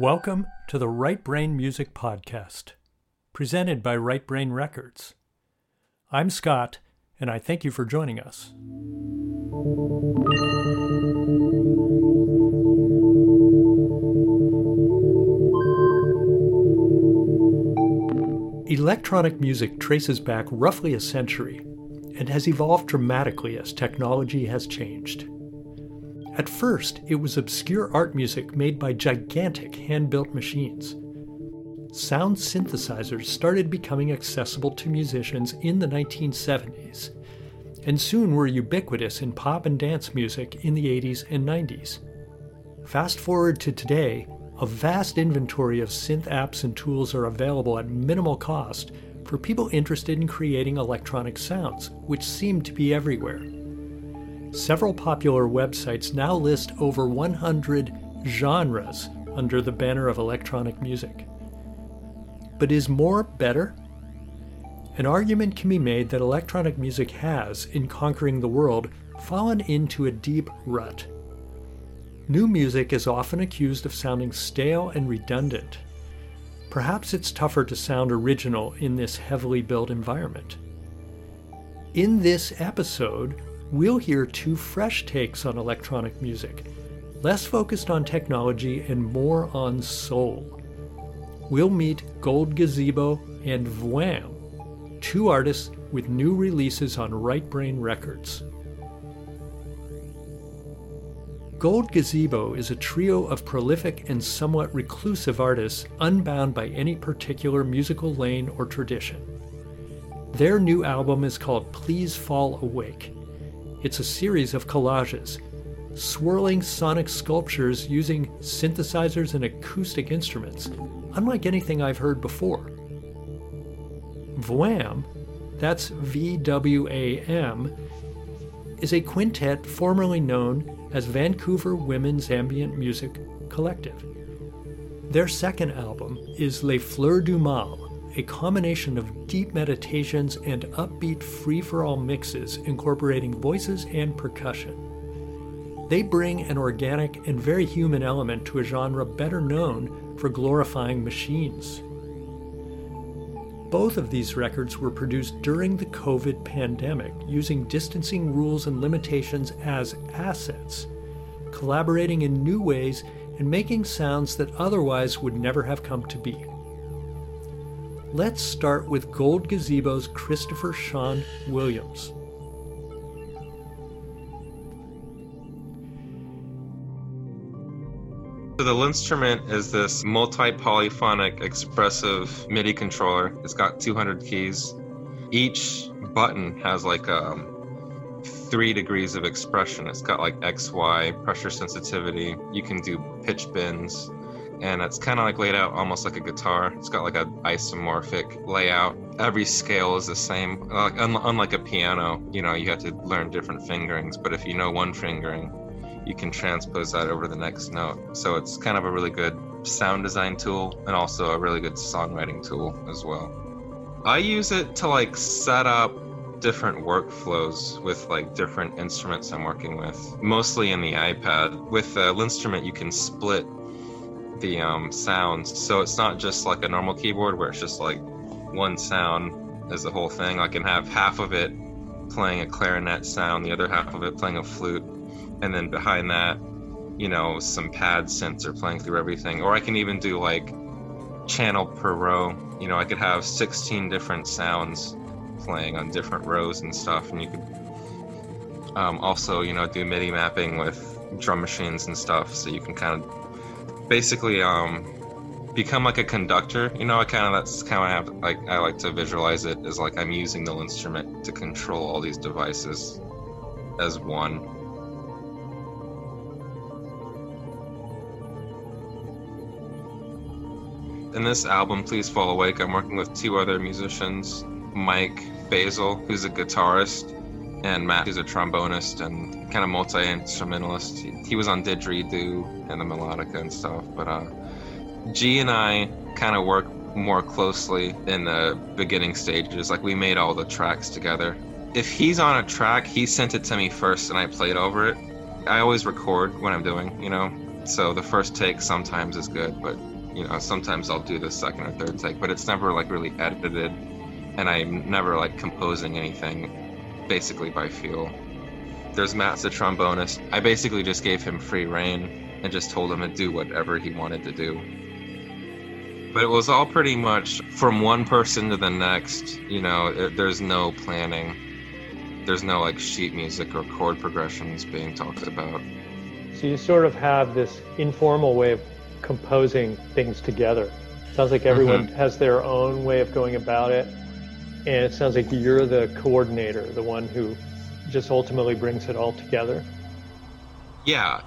Welcome to the Right Brain Music Podcast, presented by Right Brain Records. I'm Scott, and I thank you for joining us. Electronic music traces back roughly a century and has evolved dramatically as technology has changed. At first, it was obscure art music made by gigantic hand built machines. Sound synthesizers started becoming accessible to musicians in the 1970s, and soon were ubiquitous in pop and dance music in the 80s and 90s. Fast forward to today, a vast inventory of synth apps and tools are available at minimal cost for people interested in creating electronic sounds, which seem to be everywhere. Several popular websites now list over 100 genres under the banner of electronic music. But is more better? An argument can be made that electronic music has, in conquering the world, fallen into a deep rut. New music is often accused of sounding stale and redundant. Perhaps it's tougher to sound original in this heavily built environment. In this episode, we'll hear two fresh takes on electronic music, less focused on technology and more on soul. We'll meet Gold Gazebo and Vwam, two artists with new releases on Right Brain Records. Gold Gazebo is a trio of prolific and somewhat reclusive artists unbound by any particular musical lane or tradition. Their new album is called Please Fall Awake. It's a series of collages, swirling sonic sculptures using synthesizers and acoustic instruments, unlike anything I've heard before. Vwam, that's V W A M, is a quintet formerly known as Vancouver Women's Ambient Music Collective. Their second album is Les Fleurs du Mal, a combination of deep meditations and upbeat free for all mixes incorporating voices and percussion. They bring an organic and very human element to a genre better known for glorifying machines. Both of these records were produced during the COVID pandemic using distancing rules and limitations as assets, collaborating in new ways and making sounds that otherwise would never have come to be. Let's start with Gold Gazebo's Christopher Sean Williams. So the instrument is this multi-polyphonic expressive MIDI controller. It's got 200 keys. Each button has like um, three degrees of expression. It's got like X, Y, pressure sensitivity. You can do pitch bends, and it's kind of like laid out almost like a guitar. It's got like a isomorphic layout. Every scale is the same. Like unlike a piano, you know, you have to learn different fingerings. But if you know one fingering, you can transpose that over the next note. So it's kind of a really good sound design tool and also a really good songwriting tool as well. I use it to like set up different workflows with like different instruments I'm working with, mostly in the iPad. With the instrument, you can split the um, sounds, so it's not just like a normal keyboard where it's just like one sound is the whole thing. I can have half of it playing a clarinet sound, the other half of it playing a flute, and then behind that, you know, some pad synths are playing through everything. Or I can even do like channel per row. You know, I could have 16 different sounds playing on different rows and stuff, and you could um, also, you know, do MIDI mapping with drum machines and stuff, so you can kind of basically um, become like a conductor. You know, I kind of that's kind of have like I like to visualize it as like I'm using the instrument to control all these devices as one. In this album, Please Fall Awake, I'm working with two other musicians Mike Basil, who's a guitarist, and Matt, who's a trombonist and kind of multi instrumentalist. He, he, was on Didgeridoo and the melodica and stuff. But uh, G and I kind of work more closely in the beginning stages. Like we made all the tracks together. If he's on a track, he sent it to me first and I played over it. I always record when I'm doing, you know, So the first take sometimes is good, but you know, sometimes I'll do the second or third take, but it's never like really edited and I'm never like composing anything basically by feel. There's Matt's the trombonist. I basically just gave him free reign and just told him to do whatever he wanted to do. But it was all pretty much from one person to the next. You know, it, there's no planning. There's no like sheet music or chord progressions being talked about. So you sort of have this informal way of composing things together. Sounds like everyone mm-hmm. has their own way of going about it. And it sounds like you're the coordinator, the one who just ultimately brings it all together. Yeah.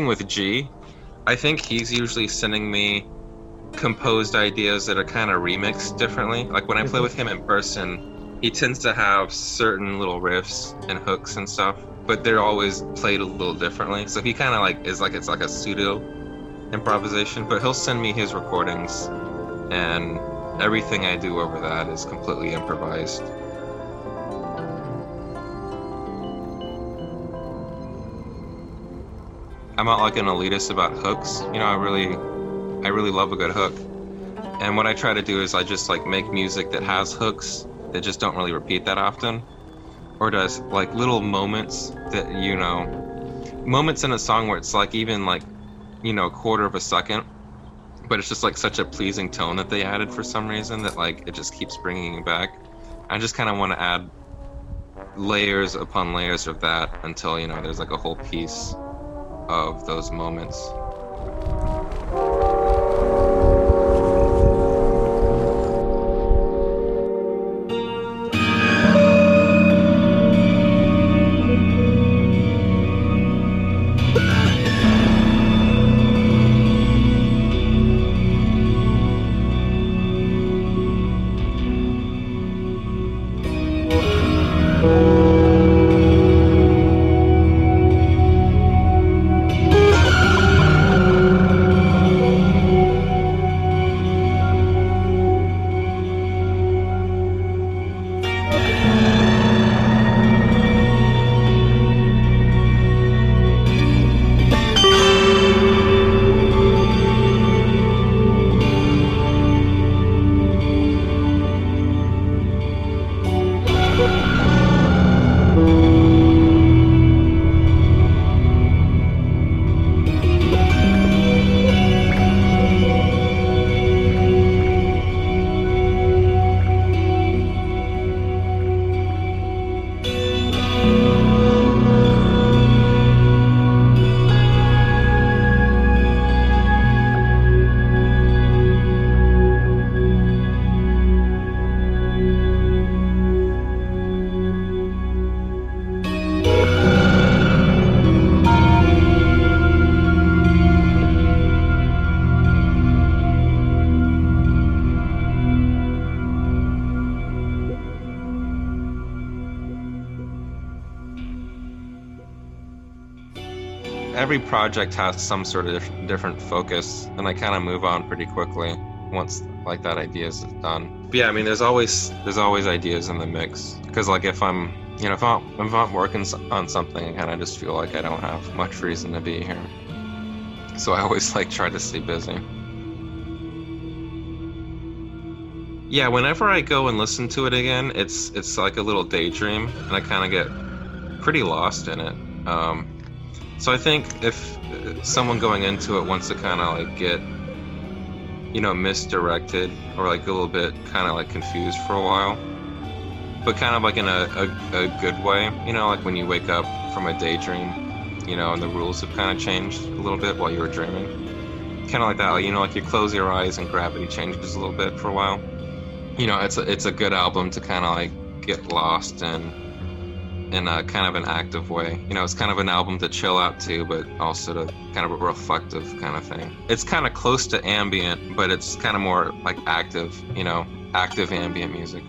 Working with G, I think he's usually sending me composed ideas that are kind of remixed differently. Like when I play mm-hmm. with him in person, he tends to have certain little riffs and hooks and stuff, but they're always played a little differently. So he kind of like is like it's like a pseudo improvisation, but he'll send me his recordings and everything I do over that is completely improvised. I'm not like an elitist about hooks. You know, I really, I really love a good hook. And what I try to do is I just like make music that has hooks that just don't really repeat that often, or does like little moments that you know, moments in a song where it's like even like, you know, a quarter of a second, but it's just like such a pleasing tone that they added for some reason that like it just keeps bringing you back. I just kind of want to add layers upon layers of that until you know there's like a whole piece of those moments. Every project has some sort of different focus, and I kind of move on pretty quickly once like that idea is done. But yeah, I mean, there's always there's always ideas in the mix because like if I'm you know if I'm if I'm working on something, I kind of just feel like I don't have much reason to be here. So I always like try to stay busy. Yeah, whenever I go and listen to it again, it's it's like a little daydream, and I kind of get pretty lost in it. Um, so I think if uh, someone going into it wants to kind of like get, you know, misdirected or like a little bit kind of like confused for a while, but kind of like in a, a, a good way, you know, like when you wake up from a daydream, you know, and the rules have kind of changed a little bit while you were dreaming. Kind of like that, like, you know, like you close your eyes and gravity changes a little bit for a while. You know, it's a, it's a good album to kind of like get lost in in a kind of an active way. You know, it's kind of an album to chill out to, but also to kind of a reflective kind of thing. It's kind of close to ambient, but it's kind of more like active, you know, active ambient music.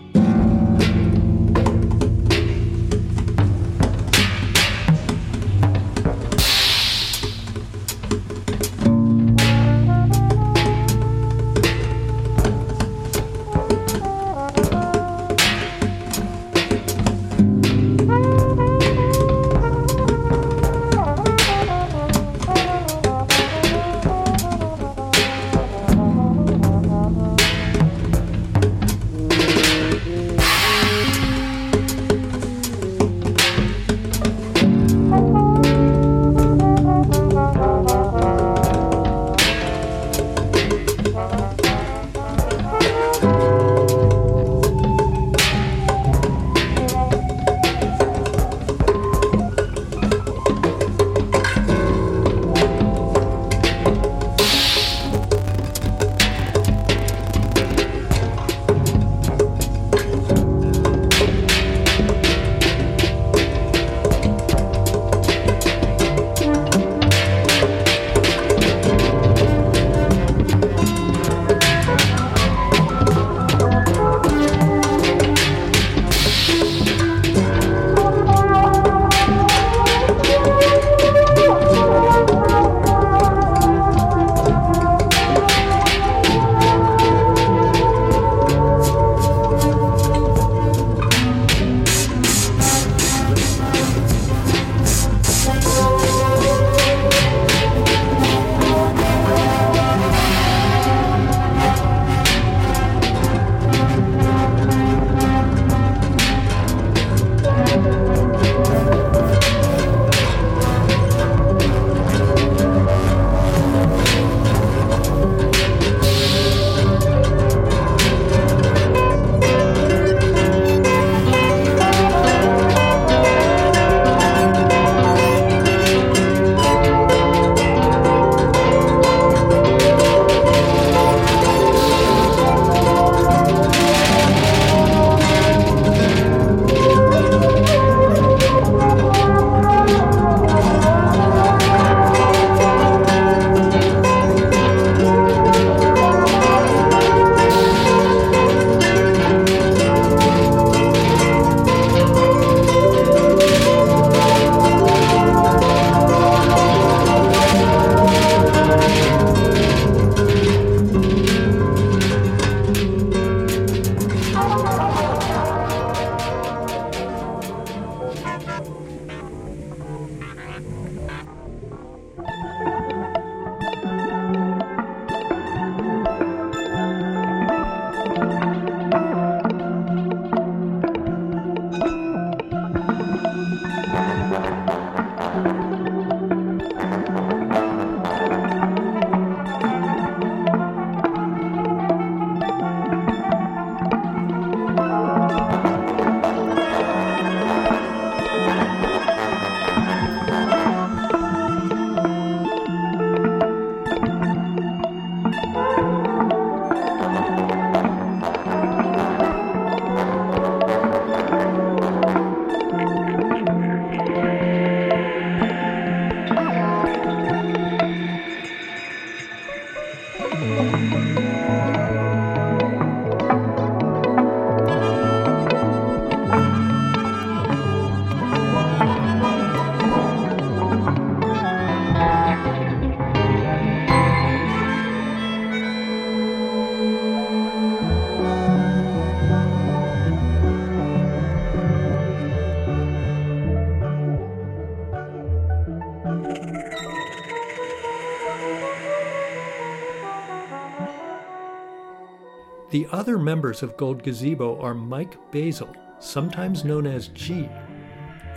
Members of Gold Gazebo are Mike Basil, sometimes known as G,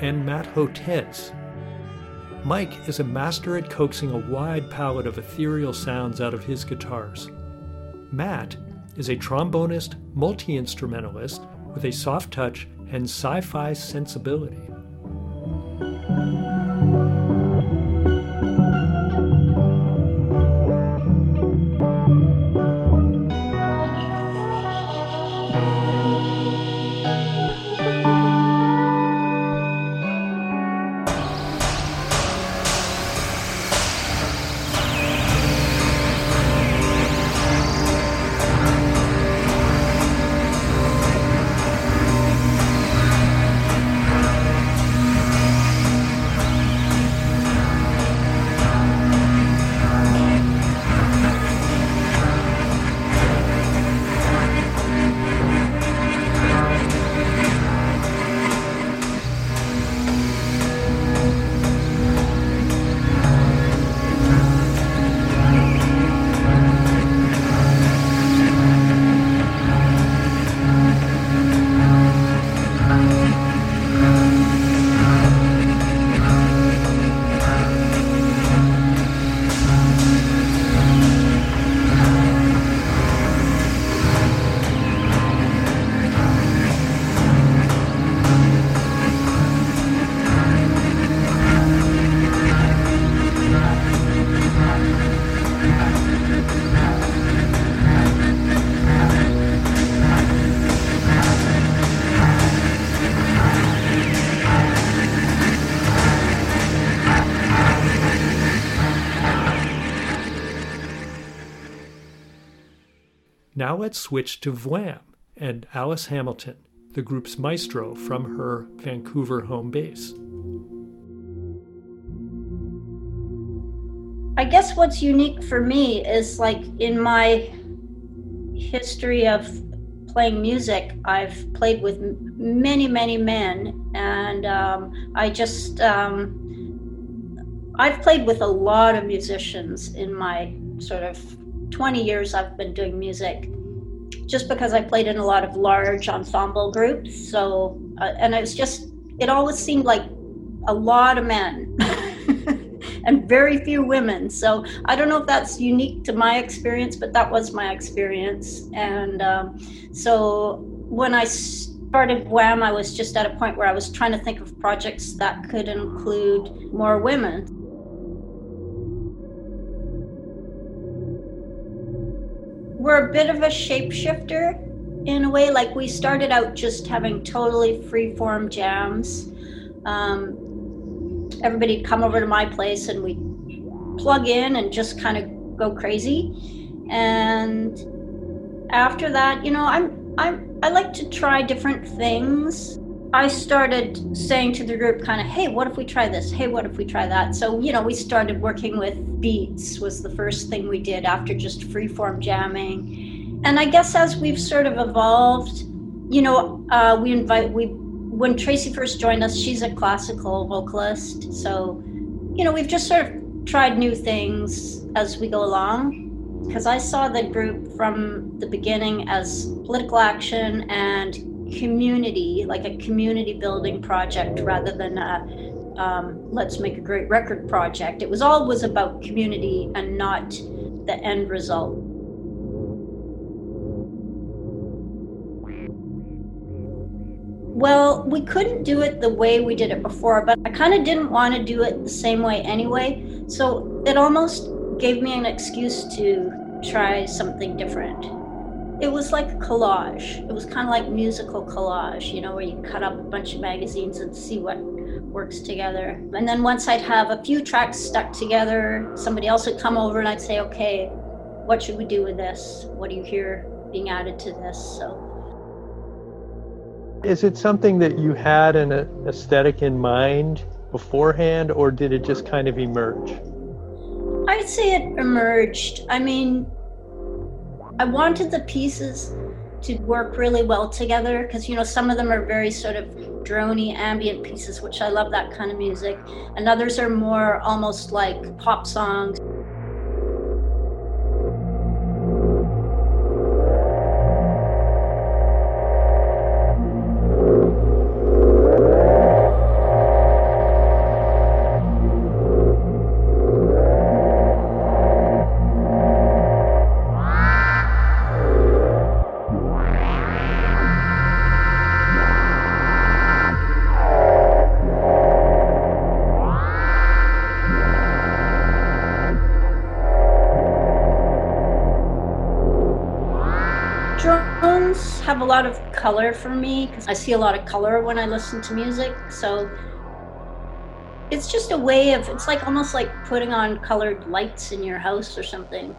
and Matt Hotez. Mike is a master at coaxing a wide palette of ethereal sounds out of his guitars. Matt is a trombonist, multi instrumentalist with a soft touch and sci fi sensibility. Now let's switch to Vwam and Alice Hamilton, the group's maestro from her Vancouver home base. I guess what's unique for me is like in my history of playing music, I've played with many, many men, and um, I just um, I've played with a lot of musicians in my sort of 20 years I've been doing music just because I played in a lot of large ensemble groups. So, uh, and it's just, it always seemed like a lot of men and very few women. So I don't know if that's unique to my experience, but that was my experience. And um, so when I started Vwam, I was just at a point where I was trying to think of projects that could include more women. We're a bit of a shapeshifter in a way. Like we started out just having totally free form jams. Um, everybody'd come over to my place and we'd plug in and just kind of go crazy. And after that, you know, I'm I'm I like to try different things. I started saying to the group kind of, "Hey, what if we try this? Hey, what if we try that?" So, you know, we started working with beats was the first thing we did after just freeform jamming. And I guess as we've sort of evolved, you know, uh, we invite we when Tracy first joined us, she's a classical vocalist, so you know we've just sort of tried new things as we go along. Because I saw the group from the beginning as political action and community, like a community building project rather than a um, let's make a great record project. It was always about community and not the end result. Well, we couldn't do it the way we did it before, but I kind of didn't want to do it the same way anyway. So it almost gave me an excuse to try something different. It was like a collage. It was kind of like musical collage, you know, where you cut up a bunch of magazines and see what works together. And then once I'd have a few tracks stuck together, somebody else would come over and I'd say, okay, what should we do with this? What do you hear being added to this? So. Is it something that you had an aesthetic in mind beforehand, or did it just kind of emerge? I'd say it emerged. I mean, I wanted the pieces to work really well together because you know some of them are very sort of drony ambient pieces which i love that kind of music and others are more almost like pop songs a lot of color for me because I see a lot of color when I listen to music. So it's just a way of, it's like almost like putting on colored lights in your house or something.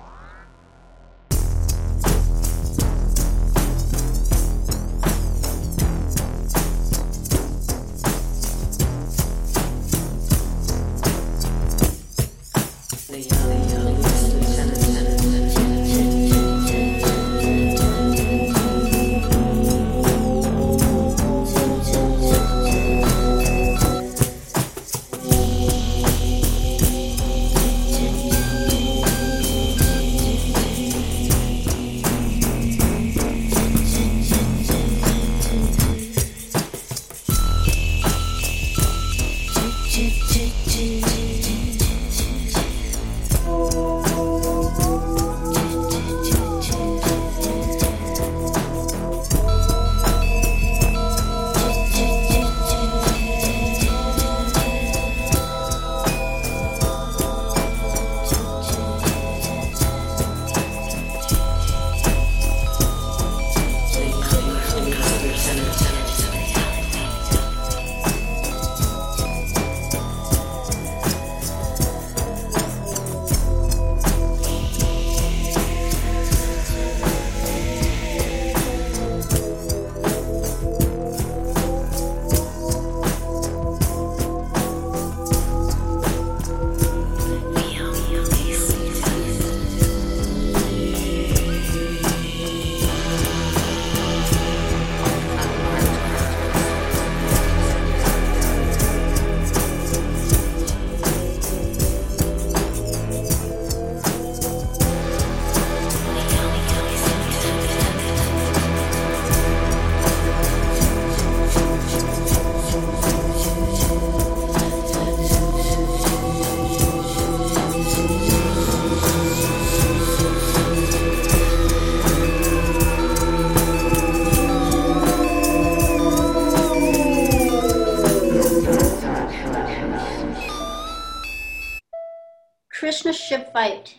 Fight.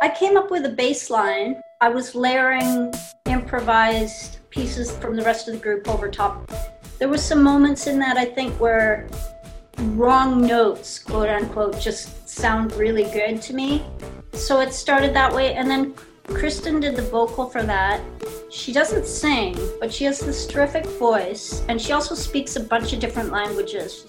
I came up with a bass line. I was layering improvised pieces from the rest of the group over top. There was some moments in that I think where wrong notes, quote unquote, just sound really good to me. So it started that way, and then Kristen did the vocal for that. She doesn't sing, but she has this terrific voice, and she also speaks a bunch of different languages.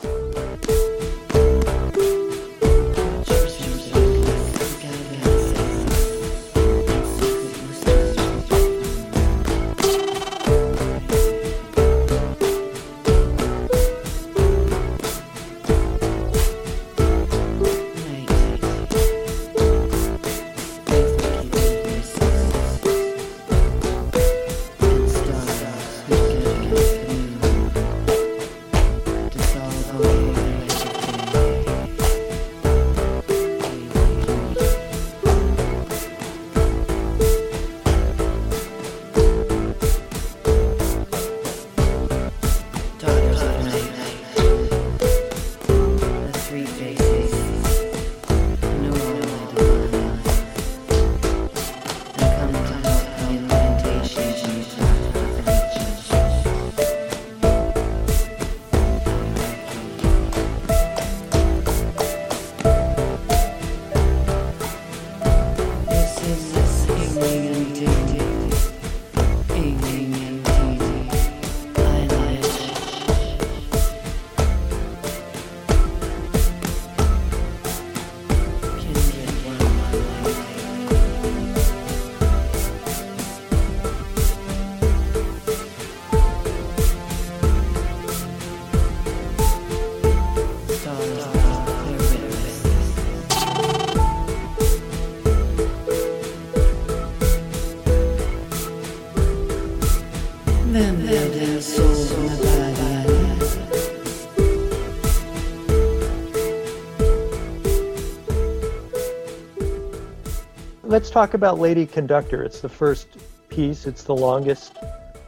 Let's talk about Lady Conductor. It's the first piece, it's the longest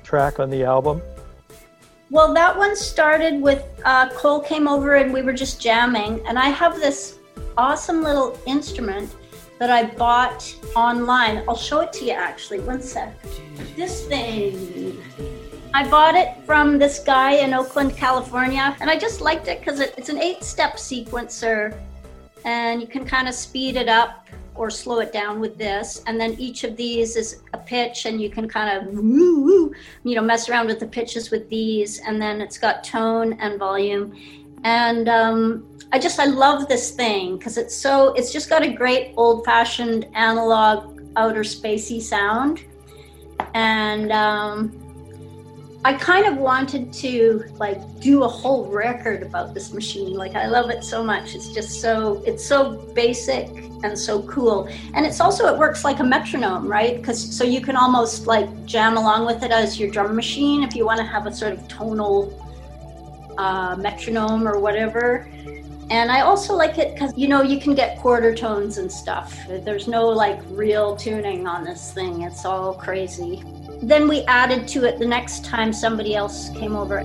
track on the album. Well, that one started with uh, Cole came over and we were just jamming, and I have this awesome little instrument that I bought online. I'll show it to you actually. One sec. this thing. I bought it from this guy in Oakland, California, and I just liked it because it, it's an eight step sequencer and you can kind of speed it up or slow it down with this. And then each of these is a pitch, and you can kind of you know mess around with the pitches with these. And then it's got tone and volume. And um, I just I love this thing because it's so it's just got a great old fashioned analog outer spacey sound. And um, I kind of wanted to like do a whole record about this machine. Like I love it so much. It's just so it's so basic and so cool. And it's also it works like a metronome, right? Cuz so you can almost like jam along with it as your drum machine if you want to have a sort of tonal uh, metronome or whatever. And I also like it because you know you can get quarter tones and stuff. There's no like real tuning on this thing. It's all crazy. Then we added to it the next time somebody else came over.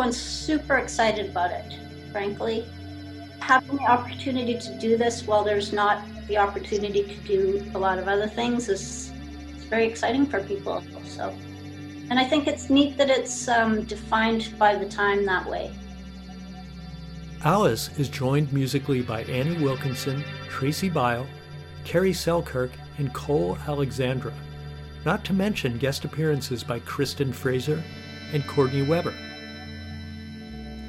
Everyone's super excited about it, frankly. Having the opportunity to do this while there's not the opportunity to do a lot of other things is it's very exciting for people. So, and I think it's neat that it's um, defined by the time that way. Alice is joined musically by Annie Wilkinson, Tracy Byle, Kerry Selkirk, and Cole Alexandra, not to mention guest appearances by Kristen Fraser and Courtney Weber.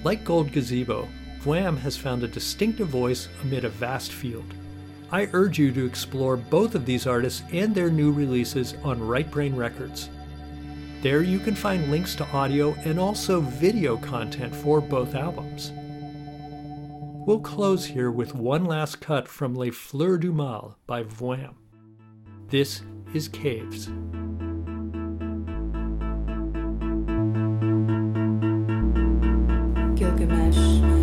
Like Gold Gazebo, Vwam has found a distinctive voice amid a vast field. I urge you to explore both of these artists and their new releases on Right Brain Records. There you can find links to audio and also video content for both albums. We'll close here with one last cut from Les Fleurs du Mal by Vwam. This is Caves. Gilgamesh.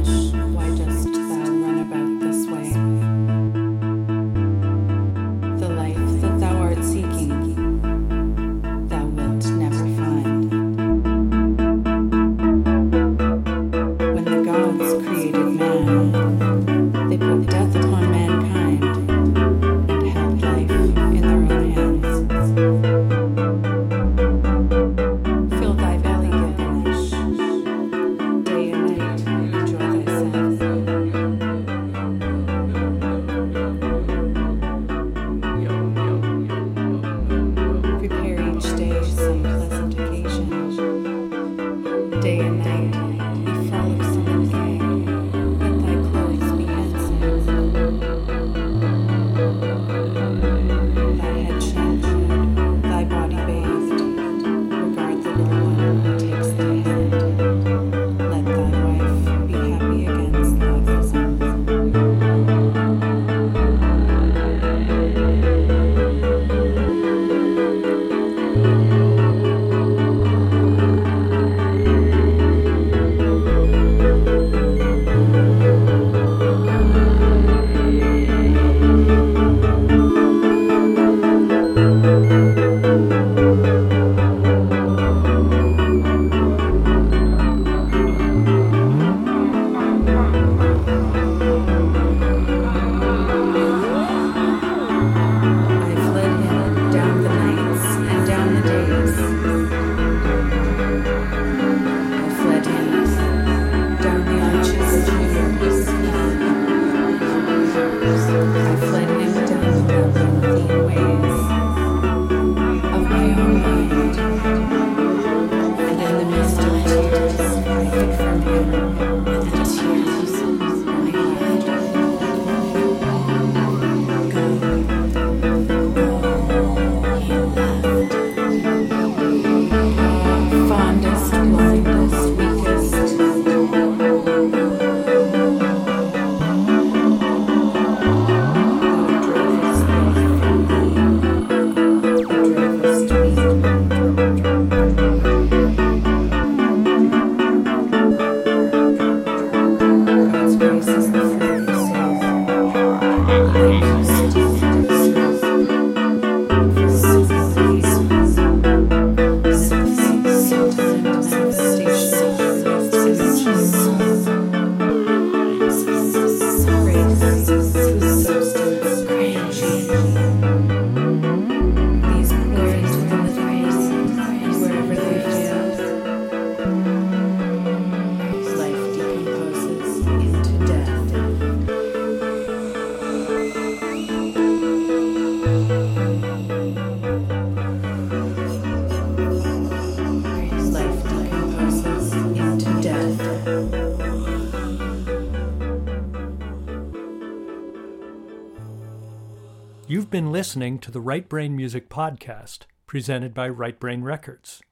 Listening to the Right Brain Music Podcast, presented by Right Brain Records.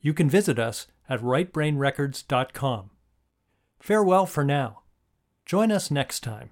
You can visit us at rightbrainrecords.com. Farewell for now. Join us next time.